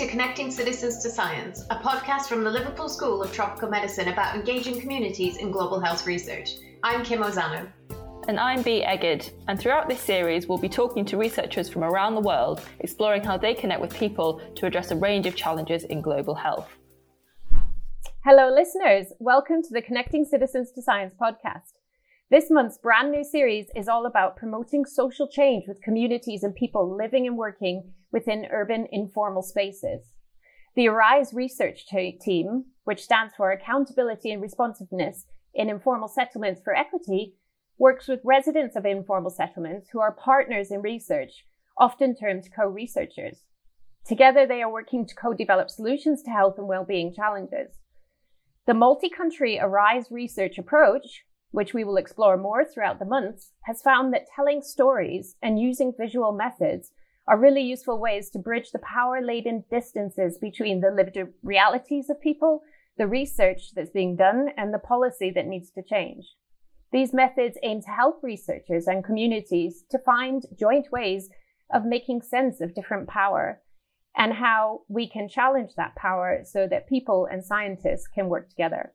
to Connecting Citizens to Science, a podcast from the Liverpool School of Tropical Medicine about engaging communities in global health research. I'm Kim Ozano. And I'm Bee Egged, and throughout this series, we'll be talking to researchers from around the world, exploring how they connect with people to address a range of challenges in global health. Hello, listeners. Welcome to the Connecting Citizens to Science podcast. This month's brand new series is all about promoting social change with communities and people living and working within urban informal spaces. The ARISE research team, which stands for Accountability and Responsiveness in Informal Settlements for Equity, works with residents of informal settlements who are partners in research, often termed co-researchers. Together, they are working to co-develop solutions to health and well-being challenges. The multi-country ARISE research approach which we will explore more throughout the months, has found that telling stories and using visual methods are really useful ways to bridge the power laden distances between the lived realities of people, the research that's being done, and the policy that needs to change. These methods aim to help researchers and communities to find joint ways of making sense of different power and how we can challenge that power so that people and scientists can work together.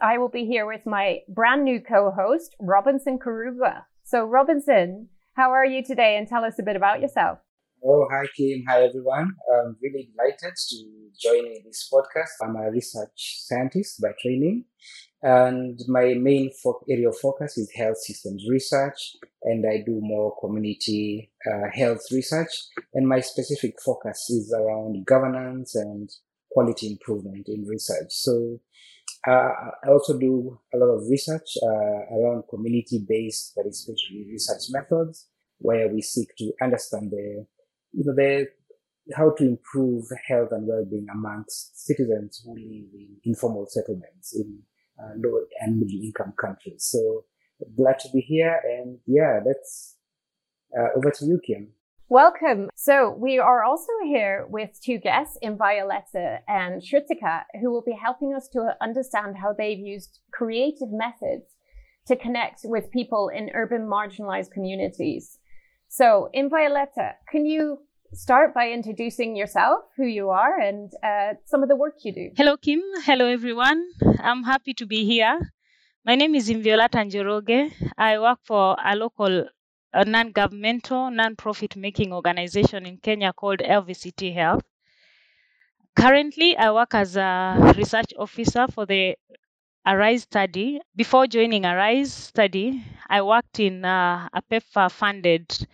I will be here with my brand new co-host, Robinson Karuga. So Robinson, how are you today? And tell us a bit about yourself. Oh, hi Kim. Hi everyone. I'm really delighted to join in this podcast. I'm a research scientist by training and my main fo- area of focus is health systems research and I do more community uh, health research and my specific focus is around governance and quality improvement in research. So uh, I also do a lot of research uh, around community-based, but especially research methods, where we seek to understand the, you know, the how to improve health and well-being amongst citizens who live in informal settlements in uh, low and middle-income countries. So glad to be here, and yeah, that's uh, over to you, Kim. Welcome. So we are also here with two guests, in Inviolata and Shrutika, who will be helping us to understand how they've used creative methods to connect with people in urban marginalized communities. So in Inviolata, can you start by introducing yourself, who you are, and uh, some of the work you do? Hello, Kim. Hello, everyone. I'm happy to be here. My name is Inviolata Njoroge. I work for a local a non-governmental, non-profit making organization in Kenya called LVCT Health. Currently, I work as a research officer for the ARISE study. Before joining ARISE study, I worked in uh, a PEPFAR-funded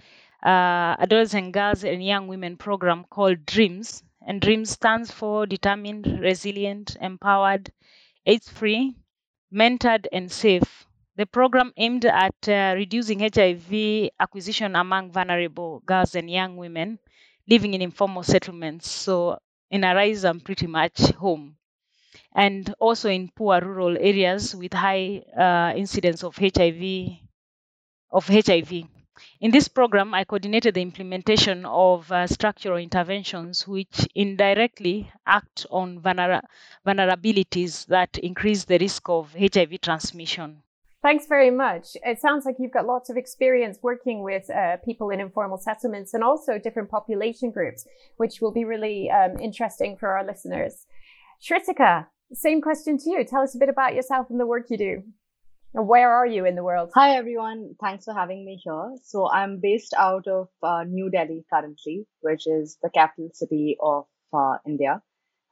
uh, adolescent girls and young women program called DREAMS. And DREAMS stands for Determined, Resilient, Empowered, AIDS-free, Mentored, and Safe the program aimed at uh, reducing HIV acquisition among vulnerable girls and young women living in informal settlements. So in Arise, I'm pretty much home. And also in poor rural areas with high uh, incidence of HIV, of HIV. In this program, I coordinated the implementation of uh, structural interventions which indirectly act on vulner- vulnerabilities that increase the risk of HIV transmission. Thanks very much. It sounds like you've got lots of experience working with uh, people in informal settlements and also different population groups, which will be really um, interesting for our listeners. Shrutika, same question to you. Tell us a bit about yourself and the work you do. Where are you in the world? Hi, everyone. Thanks for having me here. So I'm based out of uh, New Delhi currently, which is the capital city of uh, India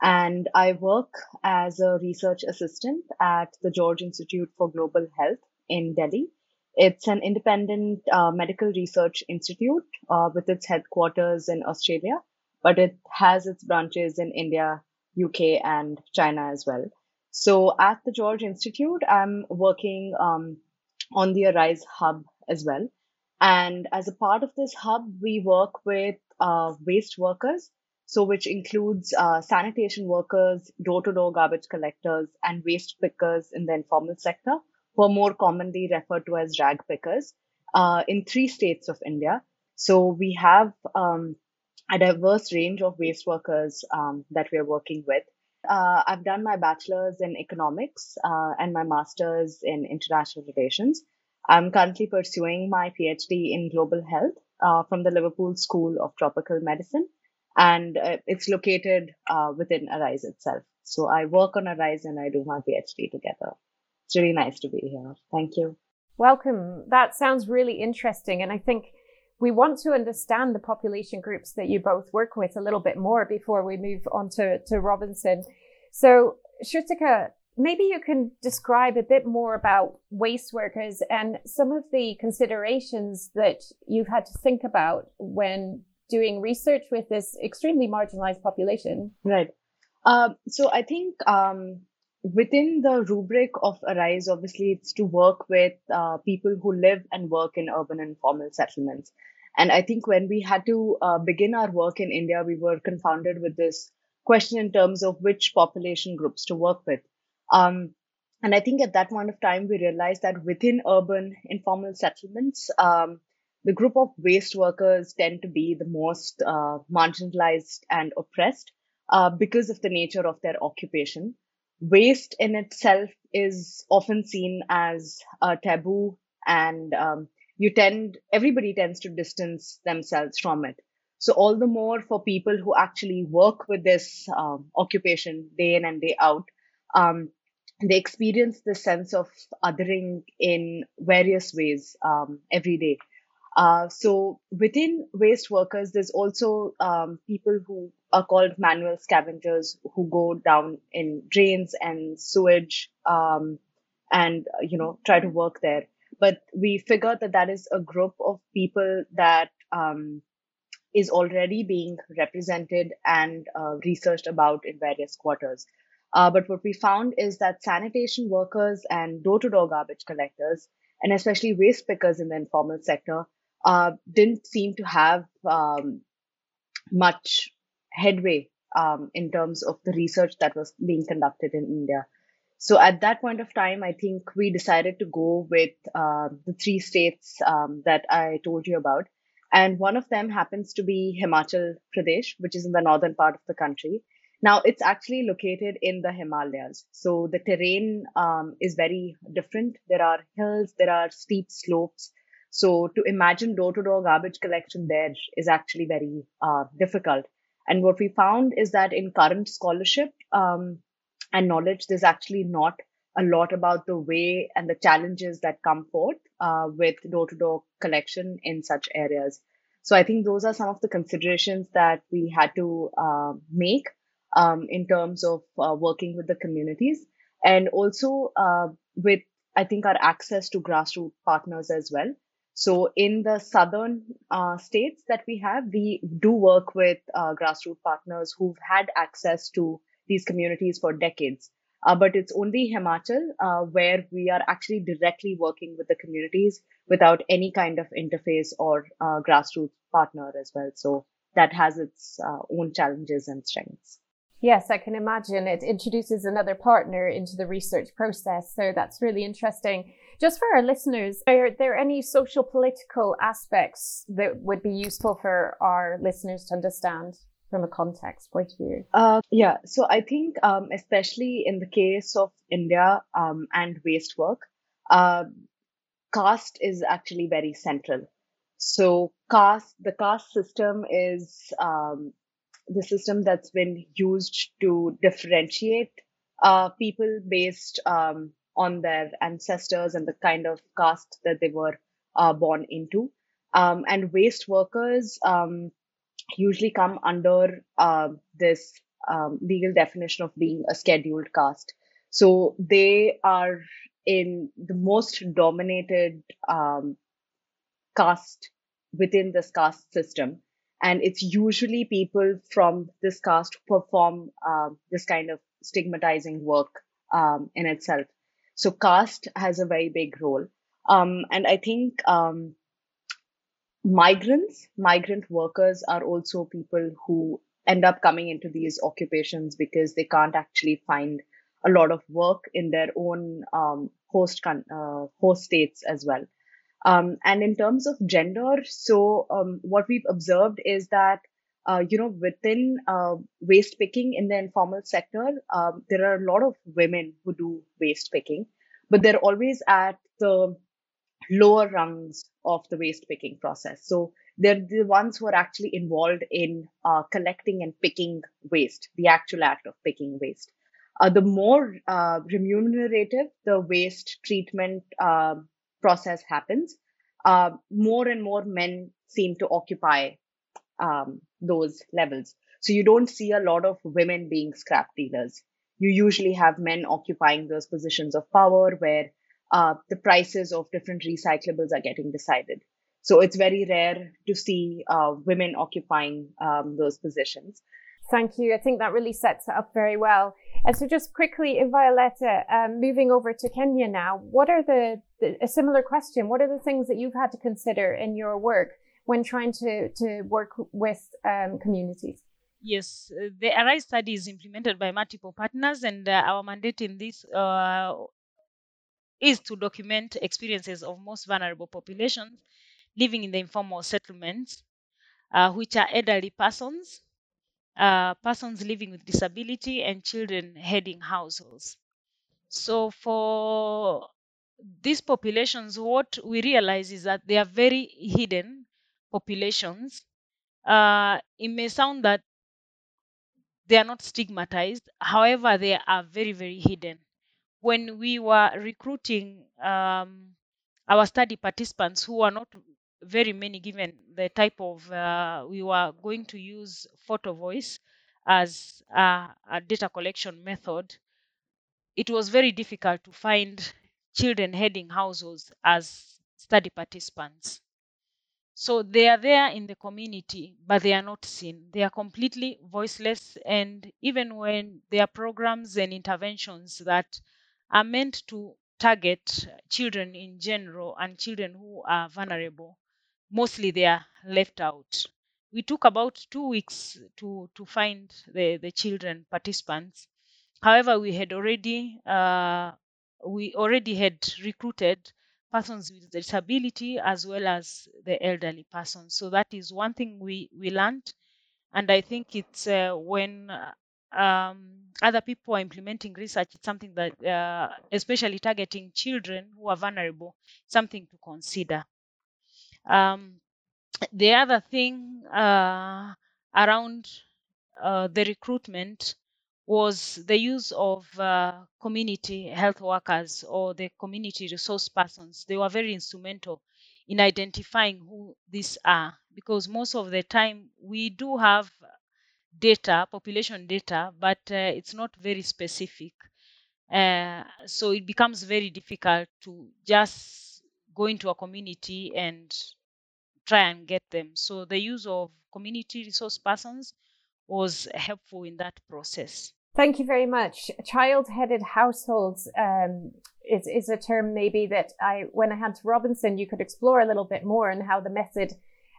and I work as a research assistant at the George Institute for Global Health in Delhi. It's an independent uh, medical research institute uh, with its headquarters in Australia, but it has its branches in India, UK, and China as well. So at the George Institute, I'm working um, on the Arise Hub as well. And as a part of this hub, we work with uh, waste workers so which includes uh, sanitation workers, door-to-door garbage collectors, and waste pickers in the informal sector, who are more commonly referred to as rag pickers, uh, in three states of India. So we have um, a diverse range of waste workers um, that we are working with. Uh, I've done my bachelor's in economics uh, and my master's in international relations. I'm currently pursuing my PhD in global health uh, from the Liverpool School of Tropical Medicine and uh, it's located uh, within Arise itself. So I work on Arise and I do my PhD together. It's really nice to be here. Thank you. Welcome. That sounds really interesting. And I think we want to understand the population groups that you both work with a little bit more before we move on to, to Robinson. So, Shrutika, maybe you can describe a bit more about waste workers and some of the considerations that you've had to think about when doing research with this extremely marginalized population. Right. Uh, so I think um, within the rubric of Arise, obviously, it's to work with uh, people who live and work in urban and informal settlements. And I think when we had to uh, begin our work in India, we were confounded with this question in terms of which population groups to work with. Um, and I think at that point of time, we realized that within urban informal settlements, um, the group of waste workers tend to be the most uh, marginalized and oppressed uh, because of the nature of their occupation. Waste in itself is often seen as a taboo, and um, you tend everybody tends to distance themselves from it. So all the more for people who actually work with this um, occupation day in and day out, um, they experience the sense of othering in various ways um, every day. Uh, so within waste workers, there's also um, people who are called manual scavengers who go down in drains and sewage um, and you know try to work there. But we figured that that is a group of people that um, is already being represented and uh, researched about in various quarters. Uh, but what we found is that sanitation workers and door to door garbage collectors, and especially waste pickers in the informal sector, uh, didn't seem to have um, much headway um, in terms of the research that was being conducted in India. So at that point of time, I think we decided to go with uh, the three states um, that I told you about. And one of them happens to be Himachal Pradesh, which is in the northern part of the country. Now, it's actually located in the Himalayas. So the terrain um, is very different. There are hills, there are steep slopes. So to imagine door to door garbage collection there is actually very uh, difficult. And what we found is that in current scholarship um, and knowledge, there's actually not a lot about the way and the challenges that come forth uh, with door to door collection in such areas. So I think those are some of the considerations that we had to uh, make um, in terms of uh, working with the communities and also uh, with, I think, our access to grassroots partners as well. So in the southern uh, states that we have, we do work with uh, grassroots partners who've had access to these communities for decades. Uh, but it's only Himachal uh, where we are actually directly working with the communities without any kind of interface or uh, grassroots partner as well. So that has its uh, own challenges and strengths. Yes, I can imagine it introduces another partner into the research process. So that's really interesting. Just for our listeners, are there any social political aspects that would be useful for our listeners to understand from a context point of view? Uh, yeah, so I think, um, especially in the case of India um, and waste work, uh, caste is actually very central. So caste, the caste system is um, the system that's been used to differentiate uh, people based um, on their ancestors and the kind of caste that they were uh, born into. Um, and waste workers um, usually come under uh, this um, legal definition of being a scheduled caste. So they are in the most dominated um, caste within this caste system and it's usually people from this caste who perform uh, this kind of stigmatizing work um, in itself. So caste has a very big role, um, and I think um, migrants, migrant workers, are also people who end up coming into these occupations because they can't actually find a lot of work in their own um, host uh, host states as well. Um, and in terms of gender, so um, what we've observed is that uh, you know within uh, waste picking in the informal sector, um, there are a lot of women who do waste picking, but they're always at the lower rungs of the waste picking process. So they're the ones who are actually involved in uh, collecting and picking waste, the actual act of picking waste. Uh, the more uh, remunerative the waste treatment uh, process happens, more and more men seem to occupy um, those levels. So you don't see a lot of women being scrap dealers. You usually have men occupying those positions of power where uh, the prices of different recyclables are getting decided. So it's very rare to see uh, women occupying um, those positions. Thank you. I think that really sets it up very well. And so, just quickly, Violetta, um, moving over to Kenya now, what are the, the, a similar question? What are the things that you've had to consider in your work when trying to to work with um, communities? Yes, the ARISE study is implemented by multiple partners, and uh, our mandate in this uh, is to document experiences of most vulnerable populations living in the informal settlements, uh, which are elderly persons, uh, persons living with disability, and children heading households. So, for these populations, what we realize is that they are very hidden populations. Uh, it may sound that they are not stigmatized, however, they are very, very hidden when we were recruiting um, our study participants who are not very many given the type of uh, we were going to use photo voice as a, a data collection method it was very difficult to find children heading households as study participants so they are there in the community but they are not seen they are completely voiceless and even when there are programs and interventions that are meant to target children in general and children who are vulnerable. Mostly they are left out. We took about two weeks to, to find the, the children participants. However, we had already uh, we already had recruited persons with disability as well as the elderly persons. So that is one thing we, we learned. And I think it's uh, when um, other people are implementing research, it's something that, uh, especially targeting children who are vulnerable, something to consider. Um, the other thing uh, around uh, the recruitment was the use of uh, community health workers or the community resource persons. They were very instrumental in identifying who these are because most of the time we do have data, population data, but uh, it's not very specific. Uh, so it becomes very difficult to just go into a community and try and get them. So the use of community resource persons was helpful in that process. Thank you very much. Child-headed households um, is is a term maybe that I, when I had to Robinson, you could explore a little bit more and how the method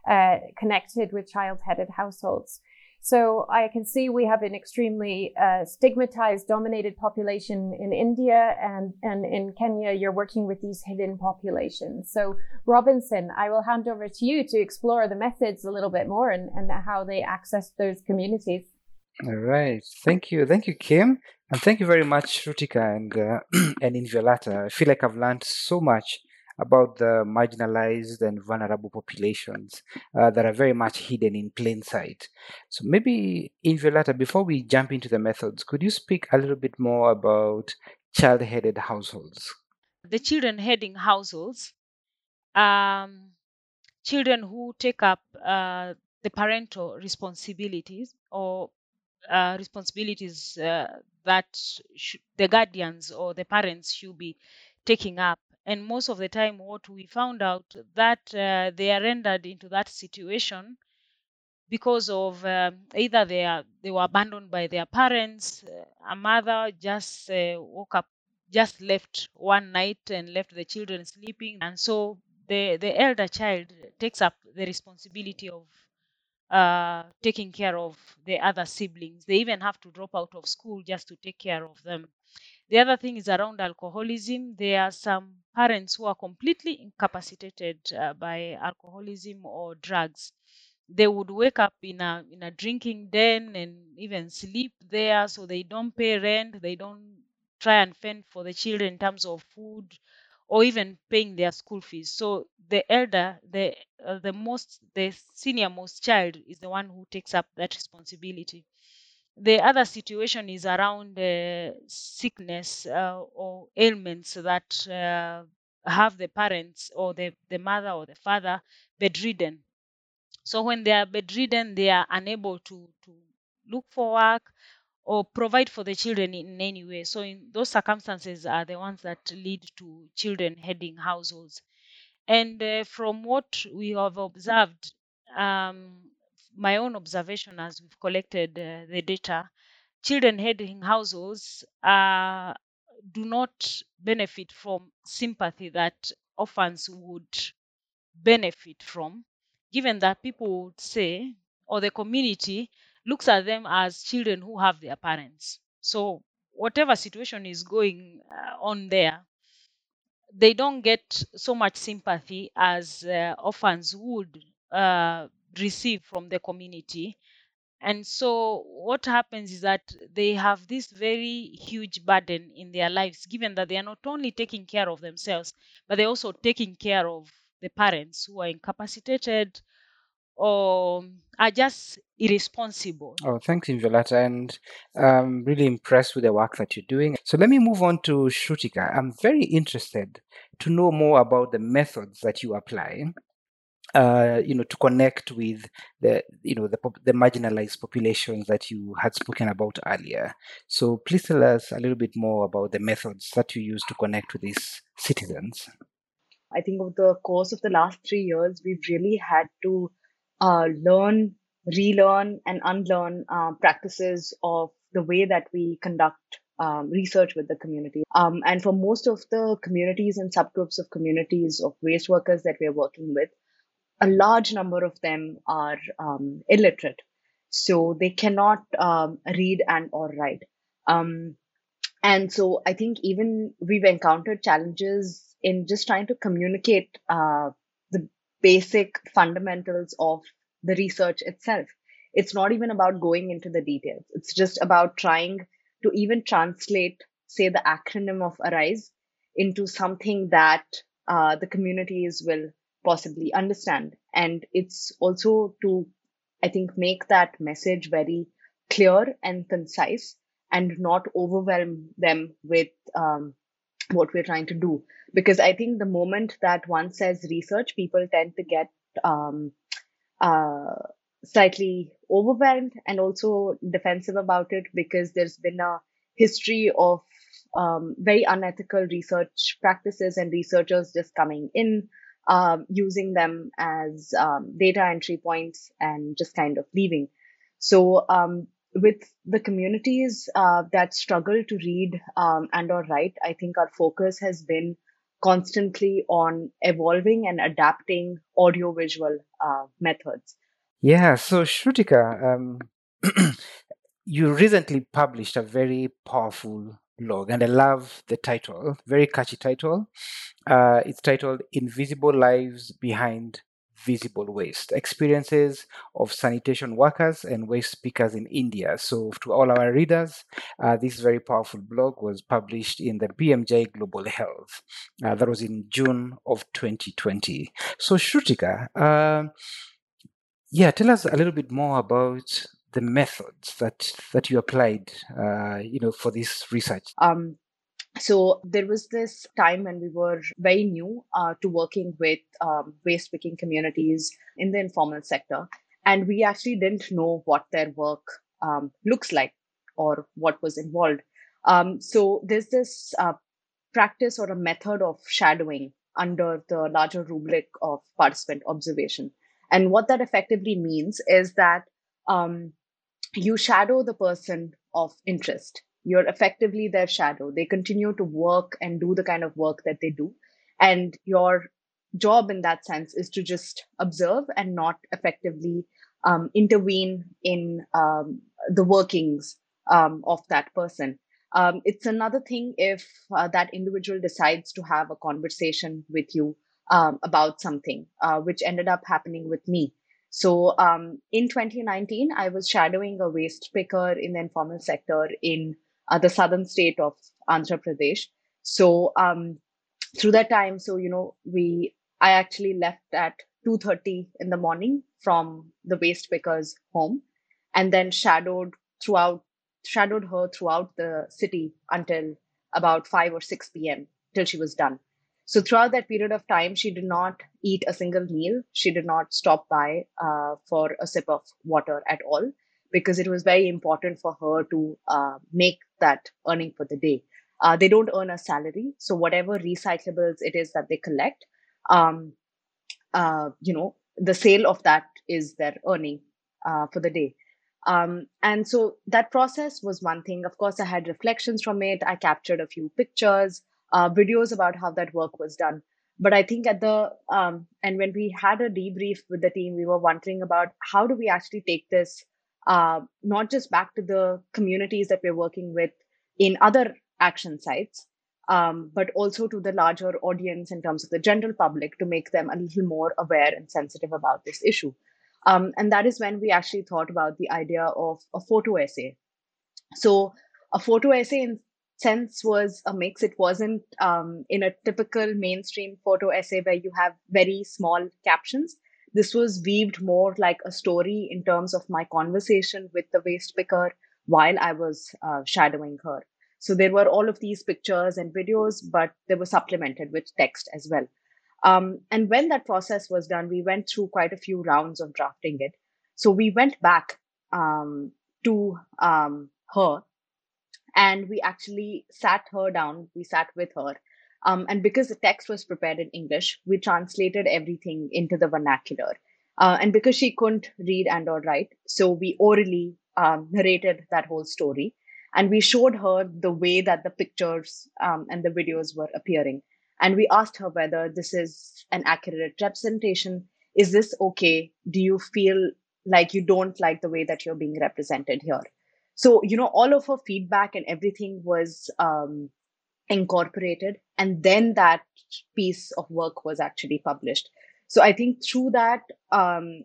uh, connected with child-headed households. So I can see we have an extremely uh, stigmatized, dominated population in India, and, and in Kenya, you're working with these hidden populations. So, Robinson, I will hand over to you to explore the methods a little bit more and, and how they access those communities. All right. Thank you. Thank you, Kim. And thank you very much, Rutika and, uh, and Inviolata. I feel like I've learned so much about the marginalized and vulnerable populations uh, that are very much hidden in plain sight. So maybe, Inviolata, before we jump into the methods, could you speak a little bit more about child-headed households? The children-heading households, um, children who take up uh, the parental responsibilities or uh, responsibilities uh, that sh- the guardians or the parents should be taking up. And most of the time what we found out that uh, they are rendered into that situation because of uh, either they are they were abandoned by their parents uh, a mother just uh, woke up just left one night and left the children sleeping. And so the the elder child takes up the responsibility of uh, taking care of the other siblings they even have to drop out of school just to take care of them the other thing is around alcoholism. There are some parents who are completely incapacitated uh, by alcoholism or drugs. They would wake up in a in a drinking den and even sleep there, so they don't pay rent. They don't try and fend for the children in terms of food or even paying their school fees. So the elder, the uh, the most, the senior most child is the one who takes up that responsibility. The other situation is around uh, sickness uh, or ailments that uh, have the parents or the, the mother or the father bedridden. So when they are bedridden, they are unable to, to look for work or provide for the children in any way. So in those circumstances are the ones that lead to children heading households. And uh, from what we have observed, um, my own observation as we've collected uh, the data, children heading households uh, do not benefit from sympathy that orphans would benefit from, given that people would say, or the community looks at them as children who have their parents. So, whatever situation is going uh, on there, they don't get so much sympathy as uh, orphans would uh, receive from the community. And so, what happens is that they have this very huge burden in their lives, given that they are not only taking care of themselves, but they're also taking care of the parents who are incapacitated or are just irresponsible. Oh, thanks, Inviolata, and I'm really impressed with the work that you're doing. So let me move on to Shrutika. I'm very interested to know more about the methods that you apply. Uh, you know, to connect with the, you know, the, the marginalized populations that you had spoken about earlier. So please tell us a little bit more about the methods that you use to connect with these citizens. I think over the course of the last three years, we've really had to uh, learn, relearn, and unlearn uh, practices of the way that we conduct um, research with the community. Um, and for most of the communities and subgroups of communities of waste workers that we're working with, a large number of them are um, illiterate, so they cannot um, read and or write. Um, and so I think even we've encountered challenges in just trying to communicate uh, the basic fundamentals of the research itself. It's not even about going into the details. It's just about trying to even translate, say, the acronym of ARISE into something that uh, the communities will possibly understand. And it's also to, I think, make that message very clear and concise and not overwhelm them with um, what we're trying to do. Because I think the moment that one says research, people tend to get um, uh, slightly overwhelmed and also defensive about it because there's been a history of um, very unethical research practices and researchers just coming in um, using them as um, data entry points and just kind of leaving. So um, with the communities uh, that struggle to read um, and or write, I think our focus has been constantly on evolving and adapting audiovisual uh, methods. Yeah, so Shrutika, um, you recently published a very powerful blog, and I love the title, very catchy title. Uh, it's titled Invisible Lives Behind Visible Waste Experiences of Sanitation Workers and Waste Pickers in India. So, to all our readers, uh, this very powerful blog was published in the BMJ Global Health. Uh, that was in June of 2020. So, Shrutika, uh, yeah, tell us a little bit more about the methods that that you applied, uh, you know, for this research. Um, so there was this time when we were very new uh, to working with um, waste picking communities in the informal sector, and we actually didn't know what their work um, looks like or what was involved. Um, so there's this uh, practice or a method of shadowing under the larger rubric of participant observation. And what that effectively means is that um, you shadow the person of interest. You're effectively their shadow. They continue to work and do the kind of work that they do. And your job in that sense is to just observe and not effectively um, intervene in um, the workings um, of that person. Um, it's another thing if uh, that individual decides to have a conversation with you um, about something, uh, which ended up happening with me. So um, in 2019, I was shadowing a waste picker in the informal sector in uh, the southern state of Andhra Pradesh. So um, through that time, so you know, we I actually left at 2:30 in the morning from the waste picker's home, and then shadowed throughout shadowed her throughout the city until about 5 or 6 p.m. till she was done. So throughout that period of time, she did not eat a single meal. She did not stop by uh, for a sip of water at all because it was very important for her to uh, make that earning for the day. Uh, they don't earn a salary, so whatever recyclables it is that they collect, um, uh, you know, the sale of that is their earning uh, for the day. Um, and so that process was one thing. Of course, I had reflections from it. I captured a few pictures, uh, videos about how that work was done. But I think at the um, and when we had a debrief with the team, we were wondering about how do we actually take this uh, not just back to the communities that we're working with in other action sites, um, but also to the larger audience in terms of the general public to make them a little more aware and sensitive about this issue. Um, and that is when we actually thought about the idea of a photo essay. So a photo essay in sense was a mix. It wasn't um, in a typical mainstream photo essay where you have very small captions. This was weaved more like a story in terms of my conversation with the waste picker while I was uh, shadowing her. So there were all of these pictures and videos, but they were supplemented with text as well. Um, and when that process was done, we went through quite a few rounds of drafting it. So we went back um, to um, her and we actually sat her down. We sat with her. Um, and because the text was prepared in English, we translated everything into the vernacular. Uh, and because she couldn't read and or write, so we orally um, narrated that whole story. And we showed her the way that the pictures um, and the videos were appearing and we asked her whether this is an accurate representation is this okay do you feel like you don't like the way that you're being represented here so you know all of her feedback and everything was um, incorporated and then that piece of work was actually published so i think through that um,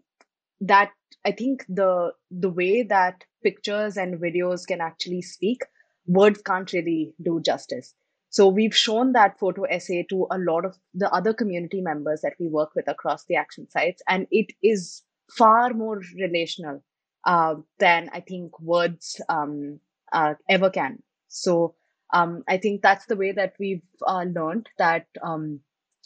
that i think the the way that pictures and videos can actually speak words can't really do justice so we've shown that photo essay to a lot of the other community members that we work with across the action sites, and it is far more relational uh, than I think words um, uh, ever can. So um, I think that's the way that we've uh, learned that um,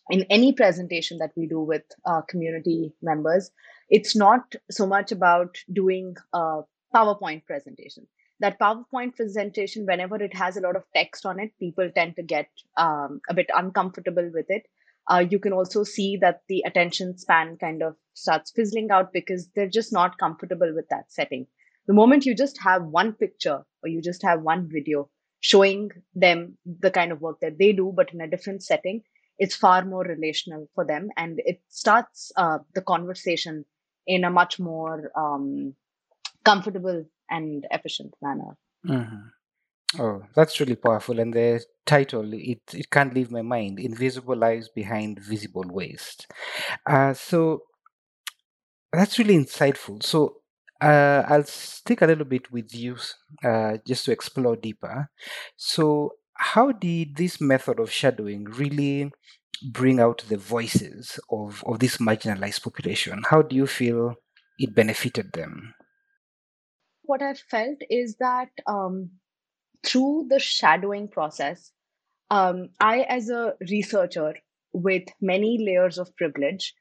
in any presentation that we do with uh, community members, it's not so much about doing a PowerPoint presentation that PowerPoint presentation, whenever it has a lot of text on it, people tend to get um, a bit uncomfortable with it. Uh, you can also see that the attention span kind of starts fizzling out because they're just not comfortable with that setting. The moment you just have one picture or you just have one video showing them the kind of work that they do, but in a different setting, it's far more relational for them and it starts uh, the conversation in a much more um, comfortable and efficient manner. Mm-hmm. Oh, that's really powerful. And the title, it, it can't leave my mind Invisible Lives Behind Visible Waste. Uh, so that's really insightful. So uh, I'll stick a little bit with you uh, just to explore deeper. So, how did this method of shadowing really bring out the voices of, of this marginalized population? How do you feel it benefited them? what I've felt is that um, through the shadowing process, um, I, as a researcher with many layers of privilege,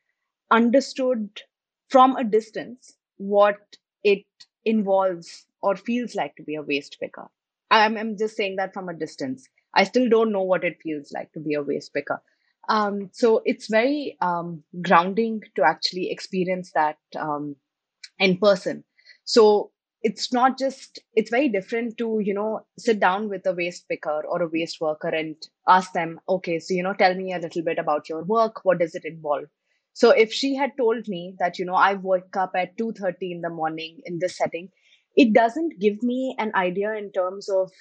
understood from a distance what it involves or feels like to be a waste picker. I'm, I'm just saying that from a distance. I still don't know what it feels like to be a waste picker. Um, so it's very um, grounding to actually experience that um, in person. So it's not just it's very different to you know sit down with a waste picker or a waste worker and ask them okay so you know tell me a little bit about your work what does it involve so if she had told me that you know i wake up at 2:30 in the morning in this setting it doesn't give me an idea in terms of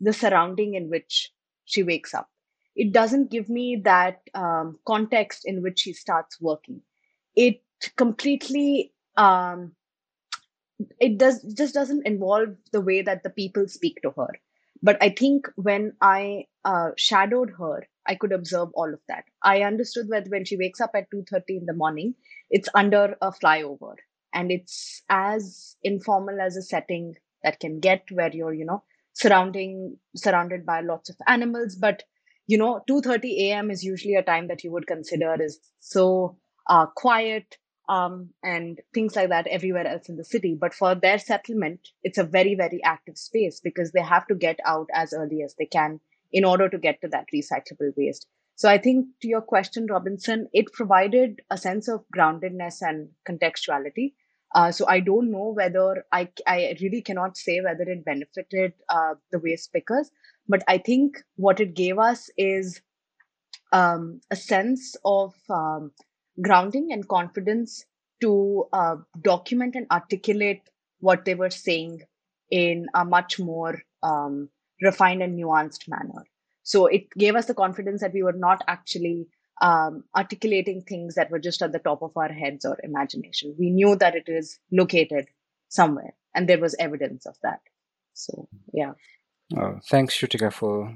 the surrounding in which she wakes up. It doesn't give me that um, context in which she starts working. It completely um, it does just doesn't involve the way that the people speak to her. But i think when i uh, shadowed her I could observe all of that. I understood that when she wakes up at 2:30 in the morning, it's under a flyover and it's as informal as a setting that can get where you're, you know, surrounding surrounded by lots of animals, but you know 2:30 a.m. is usually a time that you would consider is so uh, quiet um, and things like that everywhere else in the city. But for their settlement, it's a very, very active space because they have to get out as early as they can in order to get to that recyclable waste. So I think to your question, Robinson, it provided a sense of groundedness and contextuality. Uh, so I don't know whether I, I really cannot say whether it benefited uh, the waste pickers, but I think what it gave us is um, a sense of um, grounding and confidence to uh, document and articulate what they were saying in a much more um, refined and nuanced manner. So it gave us the confidence that we were not actually um, articulating things that were just at the top of our heads or imagination. We knew that it is located somewhere, and there was evidence of that. So, yeah. Oh, thanks, Shrutika, for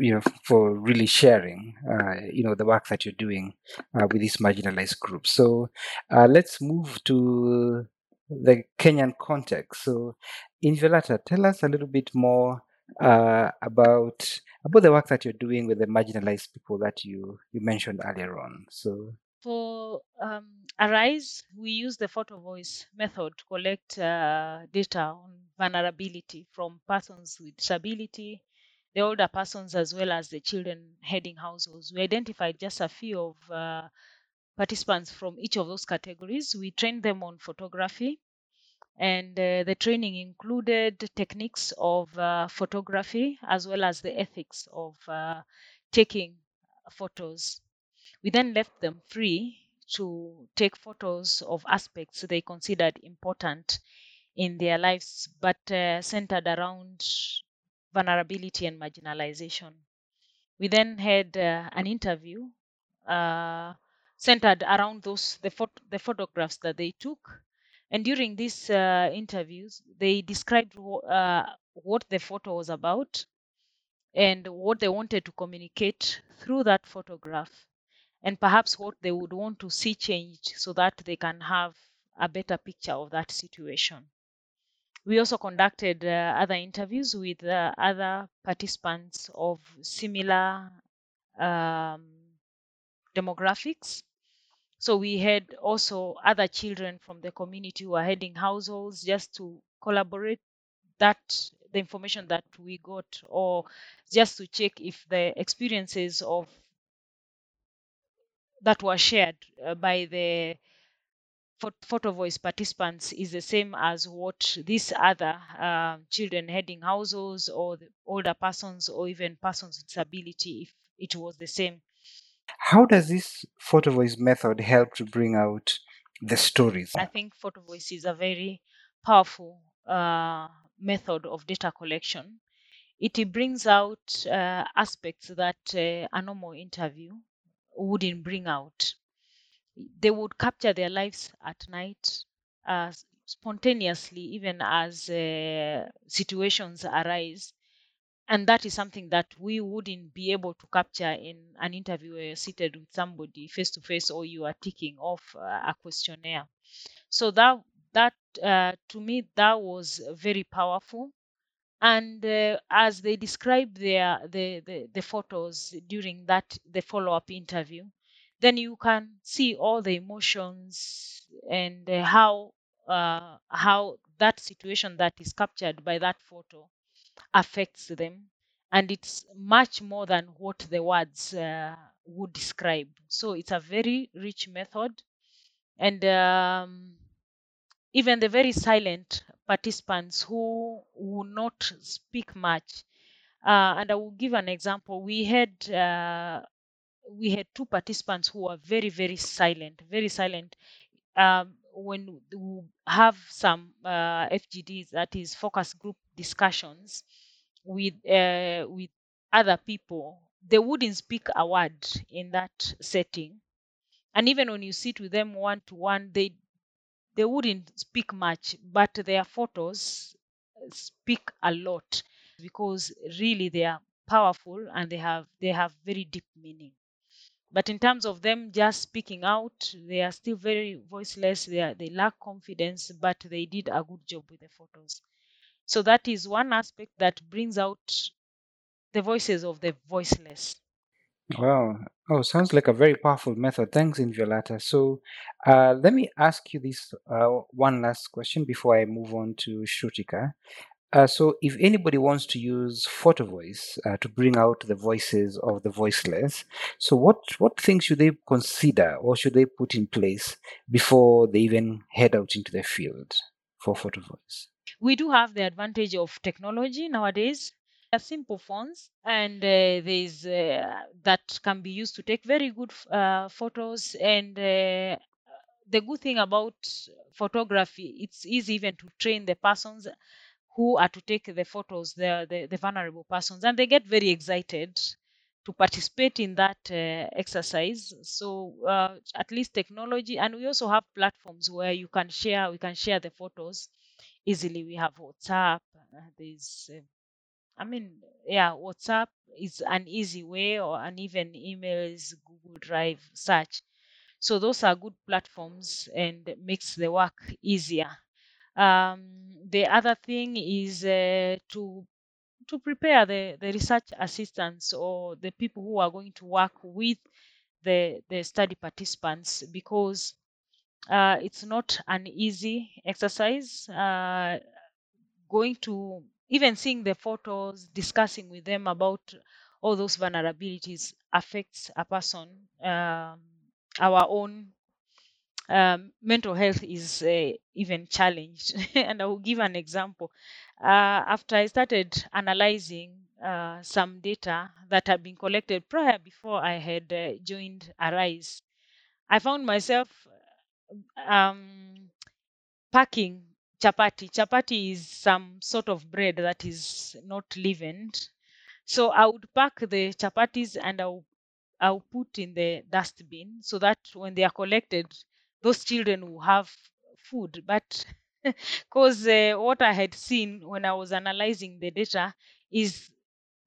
you know for really sharing uh, you know the work that you're doing uh, with these marginalized groups so uh, let's move to the kenyan context so inviolata tell us a little bit more uh, about about the work that you're doing with the marginalized people that you you mentioned earlier on so For um, Arise, we use the photo voice method to collect uh, data on vulnerability from persons with disability, the older persons, as well as the children heading households. We identified just a few of uh, participants from each of those categories. We trained them on photography, and uh, the training included techniques of uh, photography as well as the ethics of uh, taking photos. We then left them free to take photos of aspects they considered important in their lives, but uh, centered around vulnerability and marginalization. We then had uh, an interview uh, centered around those the, phot- the photographs that they took. And during these uh, interviews, they described uh, what the photo was about and what they wanted to communicate through that photograph, and perhaps what they would want to see changed so that they can have a better picture of that situation. We also conducted uh, other interviews with uh, other participants of similar um, demographics. So we had also other children from the community who are heading households just to collaborate that the information that we got or just to check if the experiences of that were shared uh, by the photo voice participants is the same as what these other uh, children heading households or older persons or even persons with disability if it was the same how does this photo voice method help to bring out the stories I think photo voice is a very powerful uh, method of data collection. It brings out uh, aspects that uh, a normal interview wouldn't bring out. They would capture their lives at night spontaneously, even as uh, situations arise. And that is something that we wouldn't be able to capture in an interview where you're seated with somebody face to face or you are ticking off uh, a questionnaire. So that that uh, to me that was very powerful. And uh, as they describe their the, the the photos during that the follow up interview, then you can see all the emotions and how uh, how that situation that is captured by that photo affects them and it's much more than what the words uh, would describe. So it's a very rich method and um, even the very silent participants who will not speak much. Uh, and i will give an example. We had uh, we had two participants who were very very silent very silent. Um, when we have some uh, fgds that is focus group discussions with uh, with other people they wouldn't speak a word in that setting. And even when you sit with them one to one they they wouldn't speak much but their photos speak a lot because really they are powerful and they have they have very deep meaning. But in terms of them just speaking out they are still very voiceless they are, they lack confidence but they did a good job with the photos so that is one aspect that brings out the voices of the voiceless Wow. Oh, sounds like a very powerful method. Thanks, Inviolata. So, uh, let me ask you this uh, one last question before I move on to Shrutika. Uh, so, if anybody wants to use photo voice uh, to bring out the voices of the voiceless, so what what things should they consider or should they put in place before they even head out into the field for photo voice? We do have the advantage of technology nowadays. Are simple phones and uh, there's uh, that can be used to take very good uh, photos. And uh, the good thing about photography it's easy even to train the persons who are to take the photos the, the, the vulnerable persons and they get very excited to participate in that uh, exercise. So uh, at least technology and we also have platforms where you can share we can share the photos easily we have whatsapp uh, there's uh, I mean, yeah, WhatsApp is an easy way, or and even emails, Google Drive, search. So those are good platforms and makes the work easier. Um, the other thing is uh, to to prepare the, the research assistants or the people who are going to work with the the study participants because uh, it's not an easy exercise. Uh, going to even seeing the photos, discussing with them about all those vulnerabilities affects a person. Um, our own um, mental health is uh, even challenged. and I will give an example. Uh, after I started analyzing uh, some data that had been collected prior before I had uh, joined Arise, I found myself um, packing chapati. Chapati is some sort of bread that is not leavened. So I would pack the chapatis and I'll, I'll put in the dustbin so that when they are collected, those children will have food. But because uh, what I had seen when I was analyzing the data is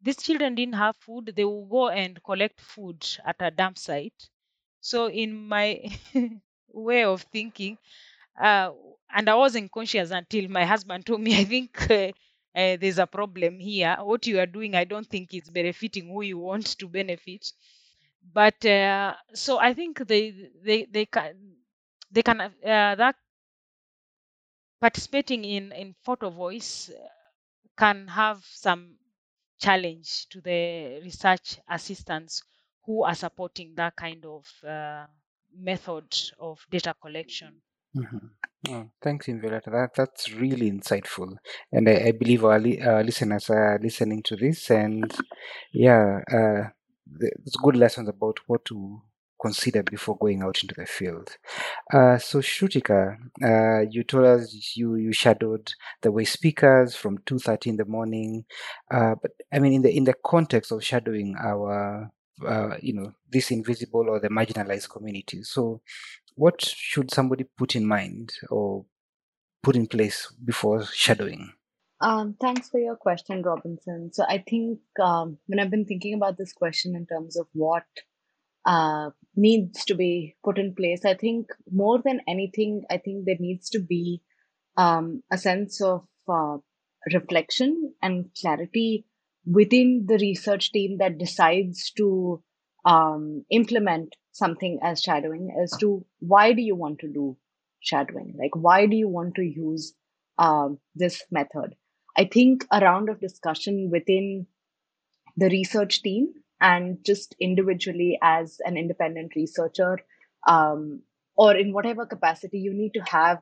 these children didn't have food, they will go and collect food at a dump site. So, in my way of thinking, uh, and I wasn't conscious until my husband told me, I think uh, uh, there's a problem here. What you are doing, I don't think is benefiting who you want to benefit. But uh, so I think they they they can they can uh, that participating in in photo voice can have some challenge to the research assistants who are supporting that kind of uh, method of data collection. Mm-hmm. Oh, thanks, Inviolata. That, that's really insightful. And I, I believe our li- uh, listeners are listening to this. And yeah, uh, good lessons about what to consider before going out into the field. Uh, so, Shrutika, uh, you told us you, you shadowed the waste pickers from 2.30 in the morning. Uh, but I mean, in the, in the context of shadowing our uh, you know this invisible or the marginalized communities so what should somebody put in mind or put in place before shadowing Um, thanks for your question, Robinson. So I think um, when I've been thinking about this question in terms of what uh, needs to be put in place, I think more than anything, I think there needs to be um, a sense of uh, reflection and clarity within the research team that decides to um, implement something as shadowing as to why do you want to do shadowing? Like why do you want to use um, this method? I think a round of discussion within the research team and just individually as an independent researcher um, or in whatever capacity you need to have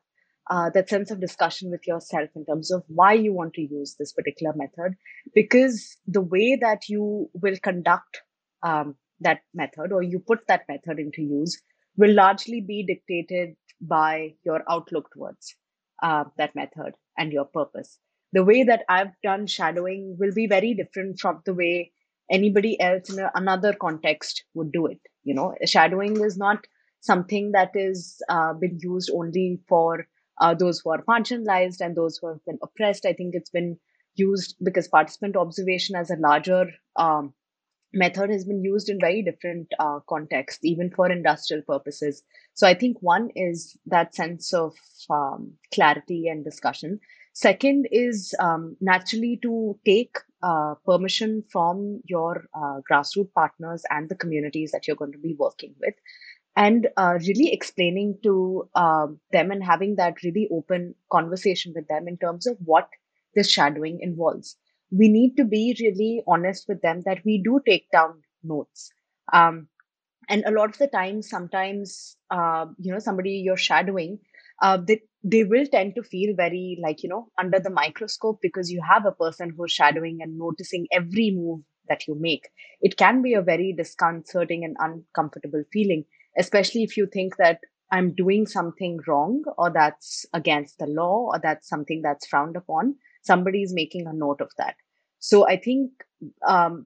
uh, that sense of discussion with yourself in terms of why you want to use this particular method. Because the way that you will conduct um, that method or you put that method into use will largely be dictated by your outlook towards uh, that method and your purpose. The way that i've done shadowing will be very different from the way anybody else in a, another context would do it. You know shadowing is not something that is uh, been used only for uh, those who are marginalized and those who have been oppressed. I think it's been used because participant observation as a larger um, method has been used in very different uh, contexts, even for industrial purposes. So I think one is that sense of um, clarity and discussion. Second is um, naturally to take uh, permission from your uh, grassroots partners and the communities that you're going to be working with, and uh, really explaining to um, them and having that really open conversation with them in terms of what this shadowing involves we need to be really honest with them that we do take down notes. Um, and a lot of the time, sometimes, uh, you know, somebody you're shadowing, uh, they, they will tend to feel very like, you know, under the microscope because you have a person who's shadowing and noticing every move that you make. It can be a very disconcerting and uncomfortable feeling, especially if you think that I'm doing something wrong or that's against the law or that's something that's frowned upon somebody is making a note of that. So I think um,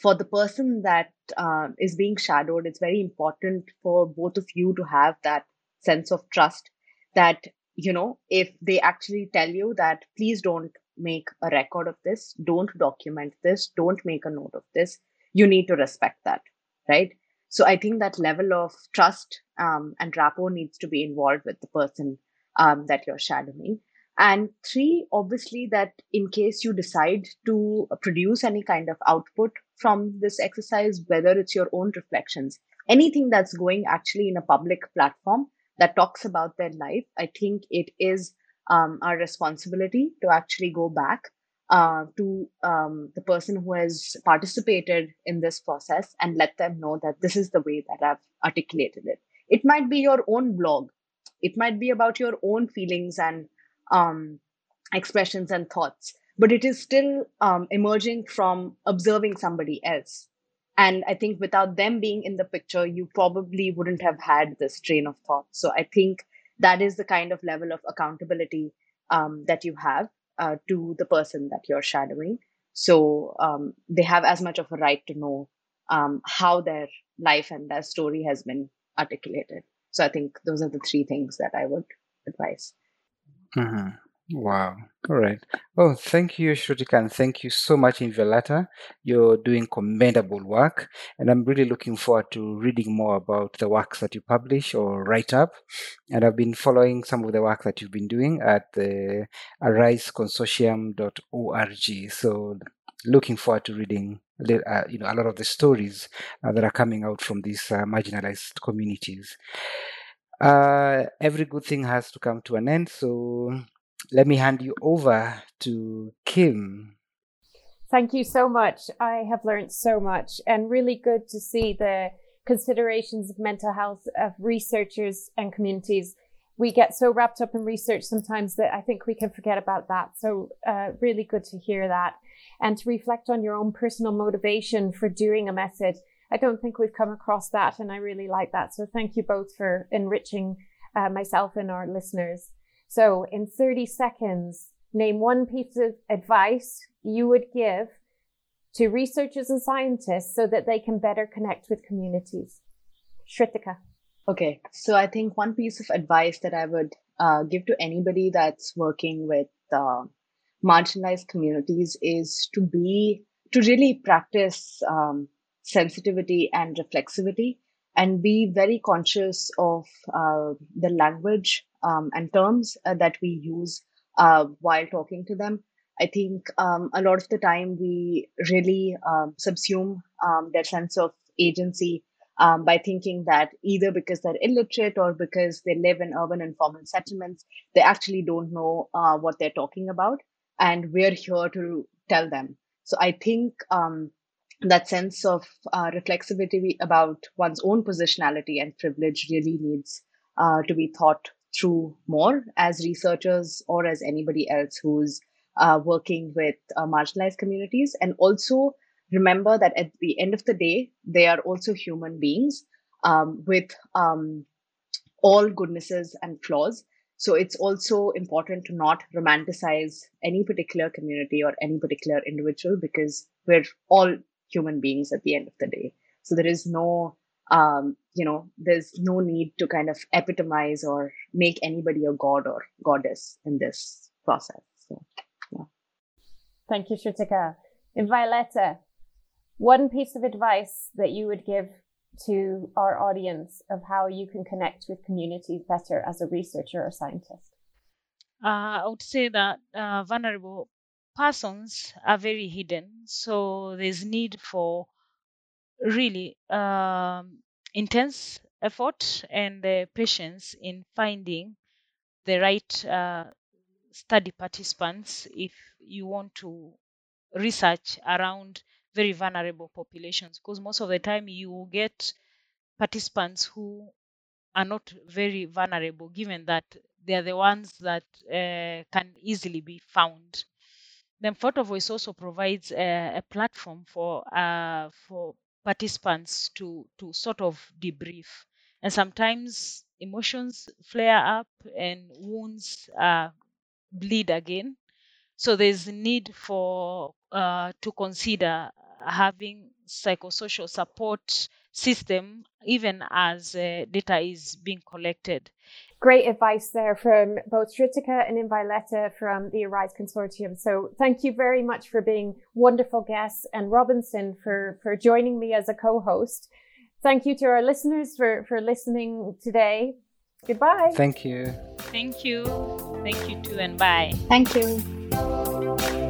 for the person that uh, is being shadowed, it's very important for both of you to have that sense of trust that, you know, if they actually tell you that please don't make a record of this, don't document this, don't make a note of this, you need to respect that, right? So I think that level of trust um, and rapport needs to be involved with the person um, that you're shadowing. And three, obviously, that in case you decide to produce any kind of output from this exercise, whether it's your own reflections, anything that's going actually in a public platform that talks about their life, I think it is um, our responsibility to actually go back uh, to um, the person who has participated in this process and let them know that this is the way that I've articulated it. It might be your own blog, it might be about your own feelings and um, expressions and thoughts, but it is still um, emerging from observing somebody else. And I think without them being in the picture, you probably wouldn't have had this train of thought. So I think that is the kind of level of accountability um, that you have uh, to the person that you're shadowing. So um, they have as much of a right to know um, how their life and their story has been articulated. So I think those are the three things that I would advise. Mm-hmm. Wow. All right. Oh, thank you, Shrutika, and thank you so much, Inviolata. You're doing commendable work, and I'm really looking forward to reading more about the works that you publish or write up. And I've been following some of the work that you've been doing at the ariseconsortium.org. So, looking forward to reading, uh, you know, a lot of the stories uh, that are coming out from these uh, marginalized communities uh, every good thing has to come to an end. So let me hand you over to Kim. Thank you so much. I have learned so much and really good to see the considerations of mental health of researchers and communities. We get so wrapped up in research sometimes that I think we can forget about that. So, uh, really good to hear that and to reflect on your own personal motivation for doing a method I don't think we've come across that, and I really like that. So thank you both for enriching uh, myself and our listeners. So in 30 seconds, name one piece of advice you would give to researchers and scientists so that they can better connect with communities. Shrutika. Okay, so I think one piece of advice that I would uh, give to anybody that's working with uh, marginalized communities is to be to really practice um, sensitivity and reflexivity and be very conscious of uh, the language um, and terms uh, that we use uh, while talking to them. I think um, a lot of the time we really um, subsume um, their sense of agency um, by thinking that either because they're illiterate or because they live in urban informal settlements, they actually don't know uh, what they're talking about. And we're here to tell them. So I think um, that sense of uh, reflexivity about one's own positionality and privilege really needs uh, to be thought through more as researchers or as anybody else who's uh, working with uh, marginalized communities. And also remember that at the end of the day, they are also human beings um, with um, all goodnesses and flaws. So it's also important to not romanticize any particular community or any particular individual because we're all human beings at the end of the day. So there is no, um, you know, there's no need to kind of epitomize or make anybody a god or goddess in this process. So, yeah. Thank you, Shrutika. Inviolata, one piece of advice that you would give to our audience of how you can connect with communities better as a researcher or scientist? Uh, I would say that uh, vulnerable persons are very hidden, so there's need for really um, intense effort and uh, patience in finding the right uh, study participants if you want to research around very vulnerable populations because most of the time you will get participants who are not very vulnerable given that they are the ones that uh, can easily be found then photo voice also provides a, a platform for uh, for participants to to sort of debrief. And sometimes emotions flare up and wounds uh, bleed again. So there's need for uh, to consider having psychosocial support system even as uh, data is being collected great advice there from both Shrutika and Inviolata from the Arise Consortium. So thank you very much for being wonderful guests and Robinson for, for joining me as a co-host. Thank you to our listeners for, for listening today. Goodbye. Thank you. Thank you. Thank you too and bye. Thank you.